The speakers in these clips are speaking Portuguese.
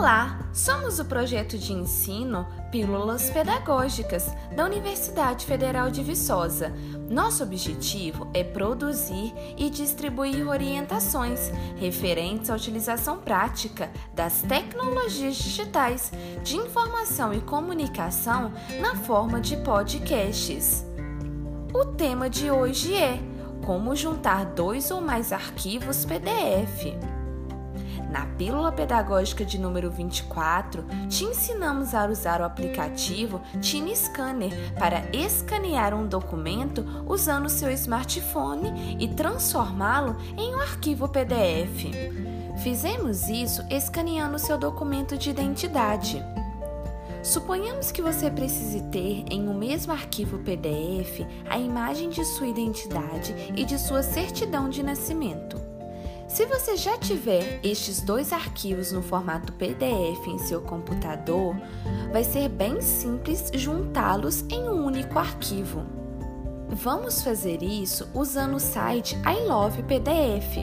Olá, somos o projeto de ensino Pílulas Pedagógicas da Universidade Federal de Viçosa. Nosso objetivo é produzir e distribuir orientações referentes à utilização prática das tecnologias digitais de informação e comunicação na forma de podcasts. O tema de hoje é como juntar dois ou mais arquivos PDF. Na pílula pedagógica de número 24, te ensinamos a usar o aplicativo Tiny Scanner para escanear um documento usando seu smartphone e transformá-lo em um arquivo PDF. Fizemos isso escaneando seu documento de identidade. Suponhamos que você precise ter em um mesmo arquivo PDF a imagem de sua identidade e de sua certidão de nascimento. Se você já tiver estes dois arquivos no formato PDF em seu computador, vai ser bem simples juntá-los em um único arquivo. Vamos fazer isso usando o site I Love PDF.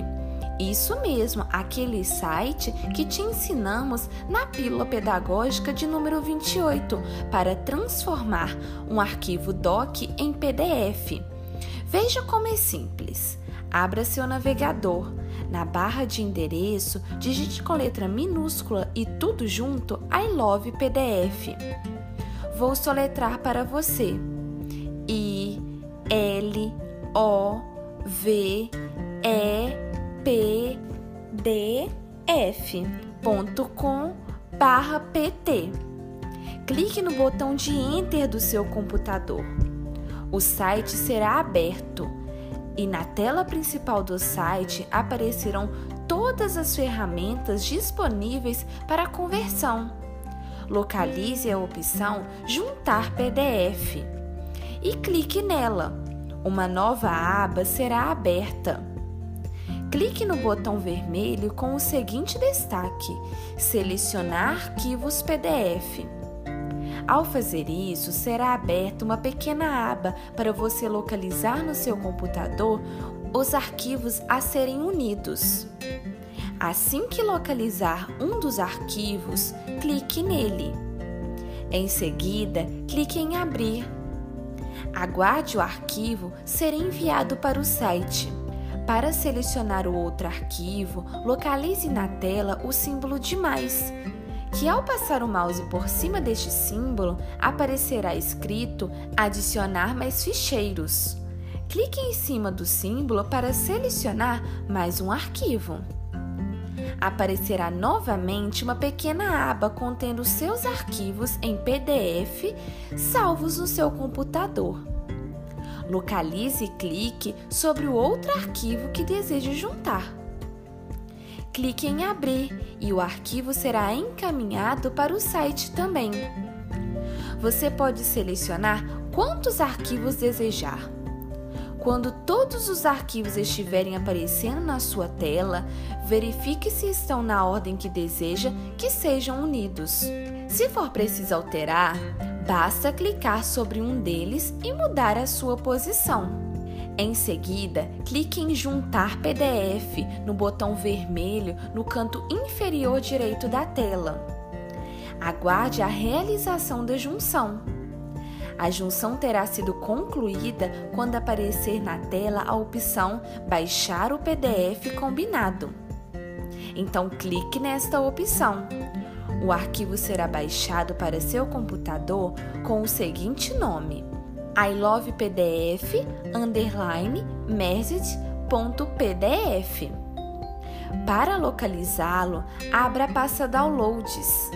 Isso mesmo, aquele site que te ensinamos na pílula pedagógica de número 28 para transformar um arquivo doc em PDF. Veja como é simples. Abra seu navegador na barra de endereço, digite com letra minúscula e tudo junto I love PDF. Vou soletrar para você. I L O V E P D F.com barra PT. Clique no botão de Enter do seu computador. O site será aberto e na tela principal do site aparecerão todas as ferramentas disponíveis para conversão. Localize a opção Juntar PDF e clique nela. Uma nova aba será aberta. Clique no botão vermelho com o seguinte destaque: Selecionar arquivos PDF. Ao fazer isso, será aberta uma pequena aba para você localizar no seu computador os arquivos a serem unidos. Assim que localizar um dos arquivos, clique nele. Em seguida, clique em Abrir. Aguarde o arquivo ser enviado para o site. Para selecionar o outro arquivo, localize na tela o símbolo de mais que ao passar o mouse por cima deste símbolo aparecerá escrito Adicionar mais ficheiros. Clique em cima do símbolo para selecionar mais um arquivo. Aparecerá novamente uma pequena aba contendo seus arquivos em PDF salvos no seu computador. Localize e clique sobre o outro arquivo que deseja juntar clique em Abrir e o arquivo será encaminhado para o site também. Você pode selecionar quantos arquivos desejar. Quando todos os arquivos estiverem aparecendo na sua tela, verifique se estão na ordem que deseja que sejam unidos. Se for preciso alterar, basta clicar sobre um deles e mudar a sua posição. Em seguida, clique em Juntar PDF no botão vermelho no canto inferior direito da tela. Aguarde a realização da junção. A junção terá sido concluída quando aparecer na tela a opção Baixar o PDF combinado. Então, clique nesta opção. O arquivo será baixado para seu computador com o seguinte nome: I love PDF underline message.pdf. Para localizá-lo, abra a pasta Downloads.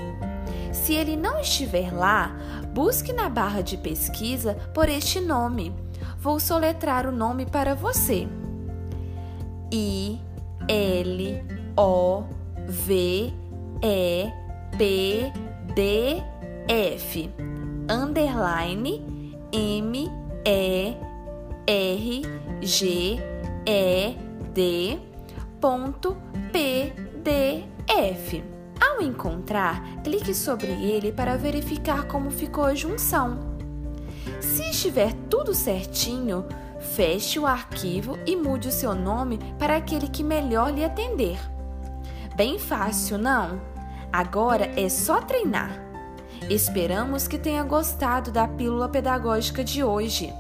Se ele não estiver lá, busque na barra de pesquisa por este nome. Vou soletrar o nome para você. I L O V E P D F underline M E R G E D ponto PDF. Ao encontrar, clique sobre ele para verificar como ficou a junção. Se estiver tudo certinho, feche o arquivo e mude o seu nome para aquele que melhor lhe atender. Bem fácil, não? Agora é só treinar. Esperamos que tenha gostado da pílula pedagógica de hoje.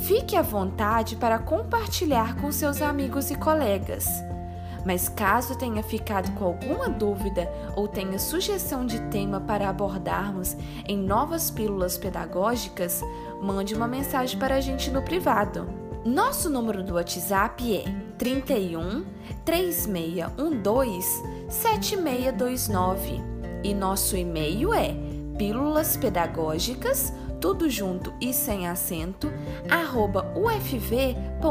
Fique à vontade para compartilhar com seus amigos e colegas. Mas caso tenha ficado com alguma dúvida ou tenha sugestão de tema para abordarmos em novas pílulas pedagógicas, mande uma mensagem para a gente no privado. Nosso número do WhatsApp é 31 3612 7629 e nosso e-mail é pílulas pedagógicas, tudo junto e sem acento, arroba ufv.br.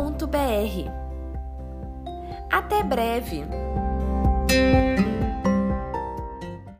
Até breve!